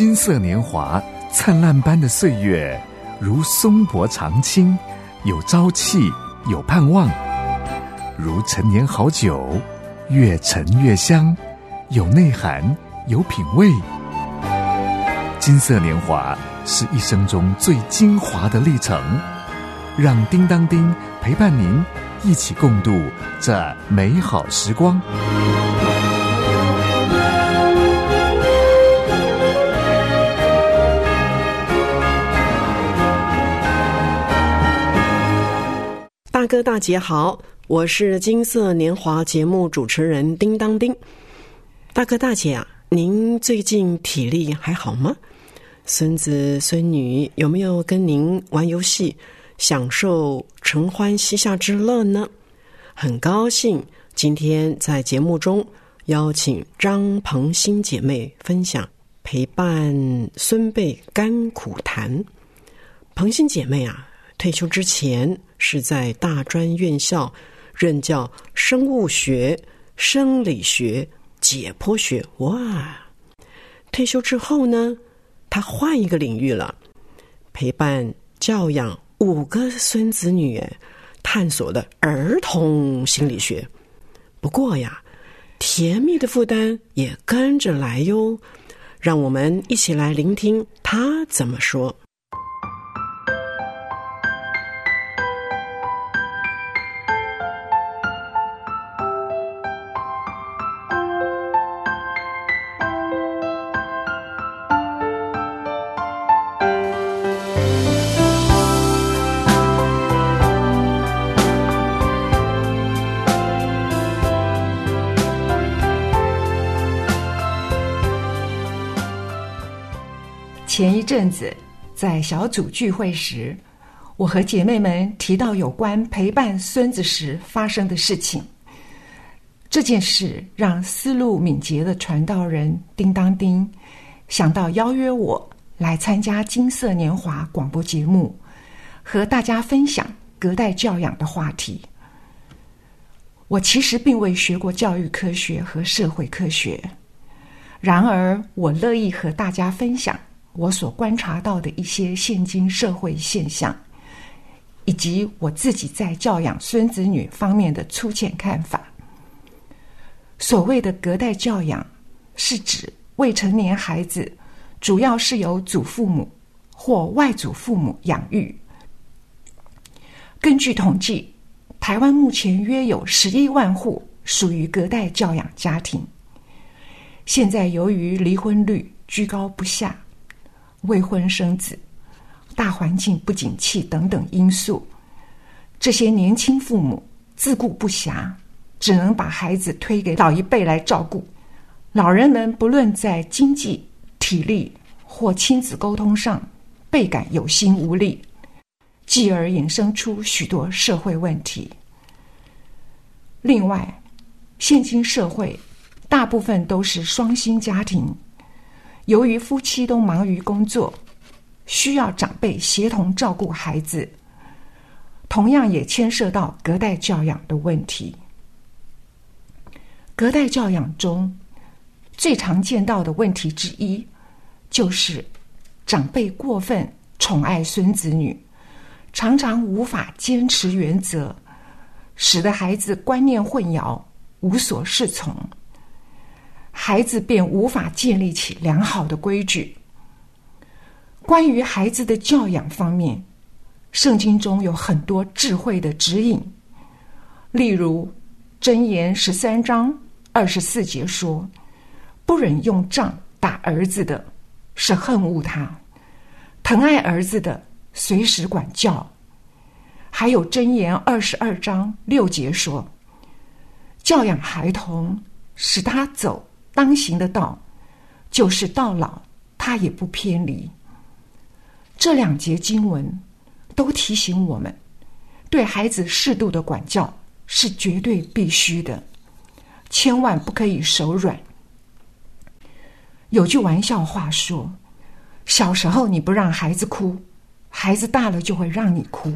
金色年华，灿烂般的岁月，如松柏长青，有朝气，有盼望；如陈年好酒，越陈越香，有内涵，有品味。金色年华是一生中最精华的历程，让叮当丁陪伴您一起共度这美好时光。哥大姐好，我是金色年华节目主持人叮当丁。大哥大姐啊，您最近体力还好吗？孙子孙女有没有跟您玩游戏，享受承欢膝下之乐呢？很高兴今天在节目中邀请张鹏新姐妹分享陪伴孙辈甘苦谈。鹏新姐妹啊，退休之前。是在大专院校任教生物学、生理学、解剖学。哇！退休之后呢，他换一个领域了，陪伴教养五个孙子女，探索的儿童心理学。不过呀，甜蜜的负担也跟着来哟。让我们一起来聆听他怎么说。阵子在小组聚会时，我和姐妹们提到有关陪伴孙子时发生的事情。这件事让思路敏捷的传道人叮当丁想到邀约我来参加《金色年华》广播节目，和大家分享隔代教养的话题。我其实并未学过教育科学和社会科学，然而我乐意和大家分享。我所观察到的一些现今社会现象，以及我自己在教养孙子女方面的粗浅看法。所谓的隔代教养，是指未成年孩子主要是由祖父母或外祖父母养育。根据统计，台湾目前约有十一万户属于隔代教养家庭。现在由于离婚率居高不下。未婚生子、大环境不景气等等因素，这些年轻父母自顾不暇，只能把孩子推给老一辈来照顾。老人们不论在经济、体力或亲子沟通上，倍感有心无力，继而衍生出许多社会问题。另外，现今社会大部分都是双薪家庭。由于夫妻都忙于工作，需要长辈协同照顾孩子，同样也牵涉到隔代教养的问题。隔代教养中最常见到的问题之一，就是长辈过分宠爱孙子女，常常无法坚持原则，使得孩子观念混淆，无所适从。孩子便无法建立起良好的规矩。关于孩子的教养方面，圣经中有很多智慧的指引。例如，《箴言》十三章二十四节说：“不忍用杖打儿子的，是恨恶他；疼爱儿子的，随时管教。”还有《箴言》二十二章六节说：“教养孩童，使他走。”当行的道，就是到老他也不偏离。这两节经文都提醒我们，对孩子适度的管教是绝对必须的，千万不可以手软。有句玩笑话说：“小时候你不让孩子哭，孩子大了就会让你哭。”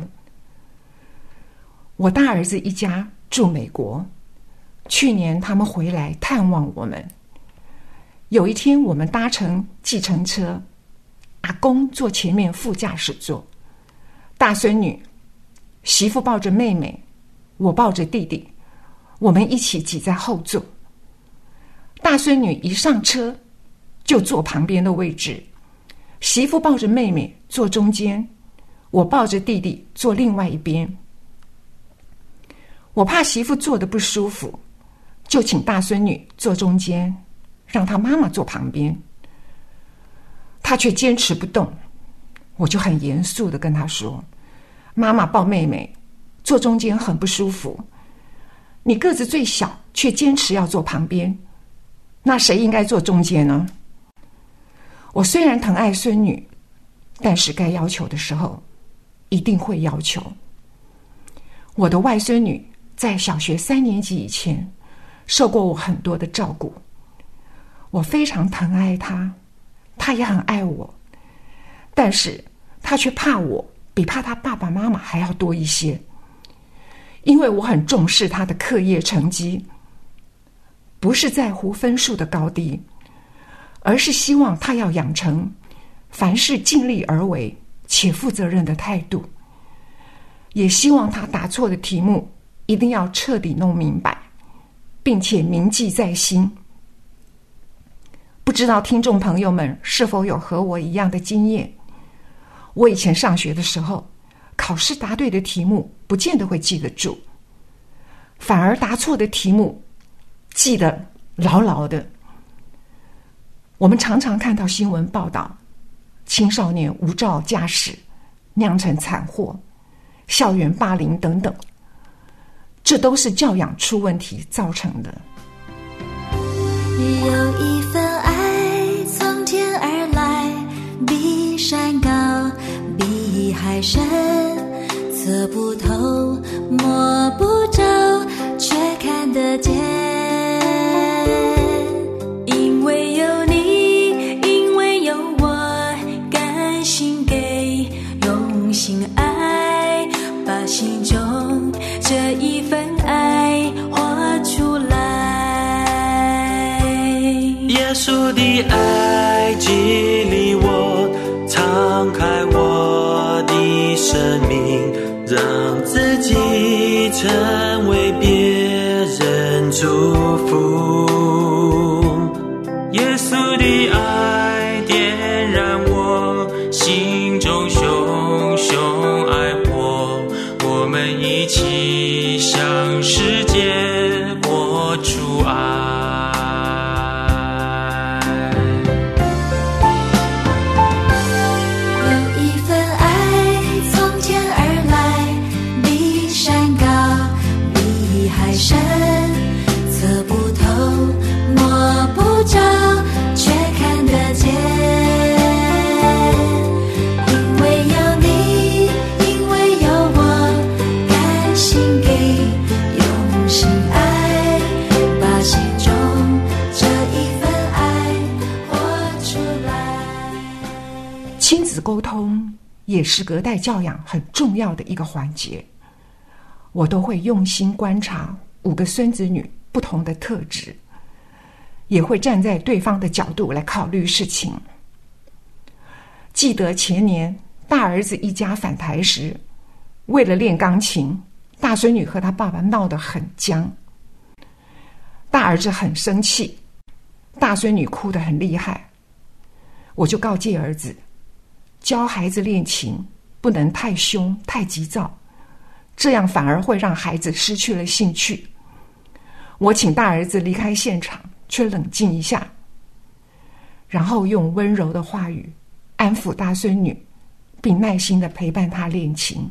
我大儿子一家住美国，去年他们回来探望我们。有一天，我们搭乘计程车，阿公坐前面副驾驶座，大孙女、媳妇抱着妹妹，我抱着弟弟，我们一起挤在后座。大孙女一上车就坐旁边的位置，媳妇抱着妹妹坐中间，我抱着弟弟坐另外一边。我怕媳妇坐的不舒服，就请大孙女坐中间。让他妈妈坐旁边，他却坚持不动。我就很严肃的跟他说：“妈妈抱妹妹，坐中间很不舒服。你个子最小，却坚持要坐旁边，那谁应该坐中间呢？”我虽然疼爱孙女，但是该要求的时候，一定会要求。我的外孙女在小学三年级以前，受过我很多的照顾。我非常疼爱他，他也很爱我，但是他却怕我比怕他爸爸妈妈还要多一些，因为我很重视他的课业成绩，不是在乎分数的高低，而是希望他要养成凡事尽力而为且负责任的态度，也希望他答错的题目一定要彻底弄明白，并且铭记在心。不知道听众朋友们是否有和我一样的经验？我以前上学的时候，考试答对的题目不见得会记得住，反而答错的题目记得牢牢的。我们常常看到新闻报道，青少年无照驾驶酿成惨祸，校园霸凌等等，这都是教养出问题造成的。有一份。太深，测不透，摸不着，却看得见。生命，让自己成为别人祝沟通也是隔代教养很重要的一个环节。我都会用心观察五个孙子女不同的特质，也会站在对方的角度来考虑事情。记得前年大儿子一家返台时，为了练钢琴，大孙女和他爸爸闹得很僵。大儿子很生气，大孙女哭得很厉害。我就告诫儿子。教孩子练琴不能太凶、太急躁，这样反而会让孩子失去了兴趣。我请大儿子离开现场，去冷静一下，然后用温柔的话语安抚大孙女，并耐心的陪伴她练琴。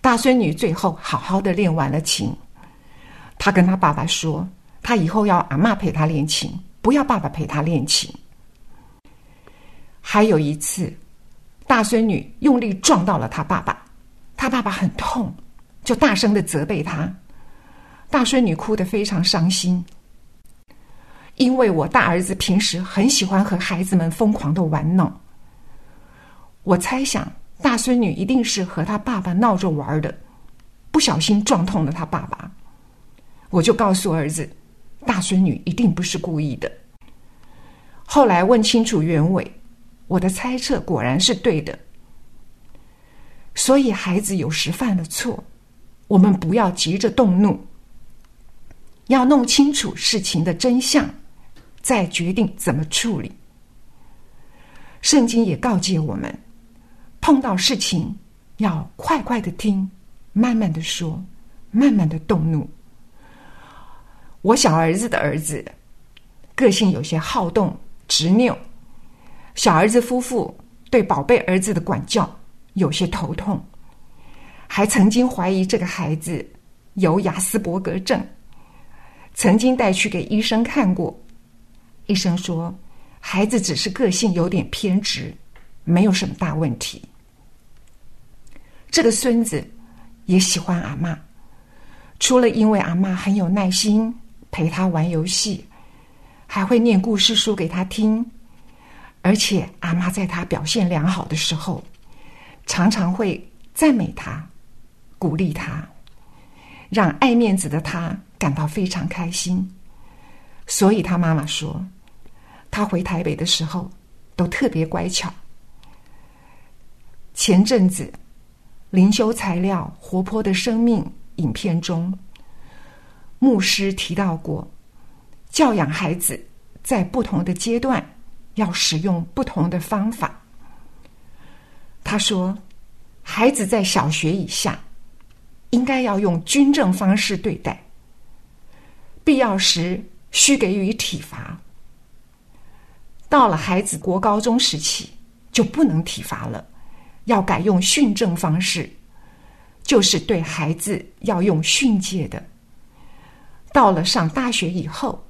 大孙女最后好好的练完了琴，她跟她爸爸说：“她以后要阿妈陪她练琴，不要爸爸陪她练琴。”还有一次，大孙女用力撞到了他爸爸，他爸爸很痛，就大声的责备他。大孙女哭得非常伤心，因为我大儿子平时很喜欢和孩子们疯狂的玩闹。我猜想大孙女一定是和他爸爸闹着玩的，不小心撞痛了他爸爸。我就告诉儿子，大孙女一定不是故意的，后来问清楚原委，我的猜测果然是对的。所以孩子有时犯了错，我们不要急着动怒，要弄清楚事情的真相，再决定怎么处理。圣经也告诫我们，碰到事情要快快的听，慢慢的说，慢慢的动怒。我小儿子的儿子个性有些好动、执拗，小儿子夫妇对宝贝儿子的管教有些头痛，还曾经怀疑这个孩子有雅斯伯格症，曾经带去给医生看过，医生说孩子只是个性有点偏执，没有什么大问题。这个孙子也喜欢阿妈，除了因为阿妈很有耐心。陪他玩游戏，还会念故事书给他听，而且阿妈在他表现良好的时候，常常会赞美他、鼓励他，让爱面子的他感到非常开心。所以他妈妈说，他回台北的时候都特别乖巧。前阵子灵修材料《活泼的生命》影片中。牧师提到过，教养孩子在不同的阶段要使用不同的方法。他说，孩子在小学以下应该要用军政方式对待，必要时需给予体罚。到了孩子国高中时期，就不能体罚了，要改用训政方式，就是对孩子要用训诫的。到了上大学以后，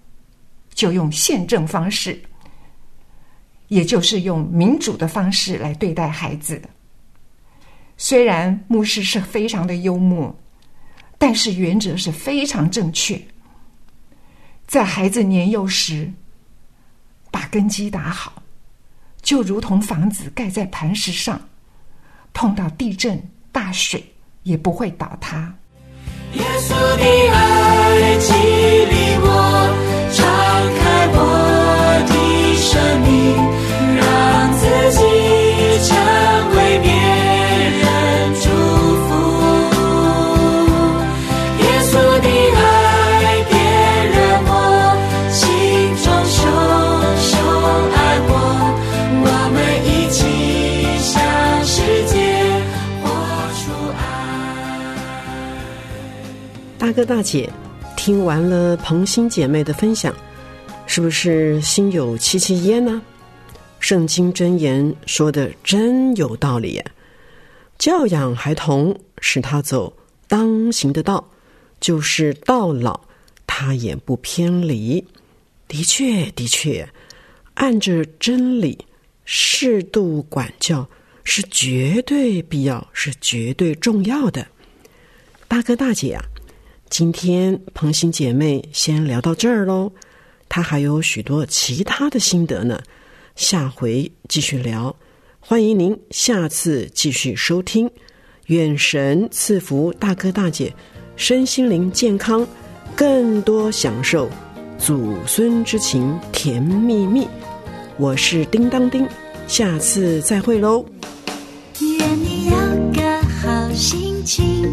就用宪政方式，也就是用民主的方式来对待孩子。虽然牧师是非常的幽默，但是原则是非常正确。在孩子年幼时，把根基打好，就如同房子盖在磐石上，碰到地震、大水也不会倒塌。耶稣的爱激励我，哥大姐，听完了彭欣姐妹的分享，是不是心有戚戚焉呢？圣经箴言说的真有道理！教养孩童，使他走当行的道，就是到老，他也不偏离。的确，的确，按着真理适度管教是绝对必要，是绝对重要的。大哥大姐啊！今天彭欣姐妹先聊到这儿喽，她还有许多其他的心得呢，下回继续聊。欢迎您下次继续收听，愿神赐福大哥大姐身心灵健康，更多享受祖孙之情甜蜜蜜。我是叮当叮，下次再会喽。愿你有个好心情，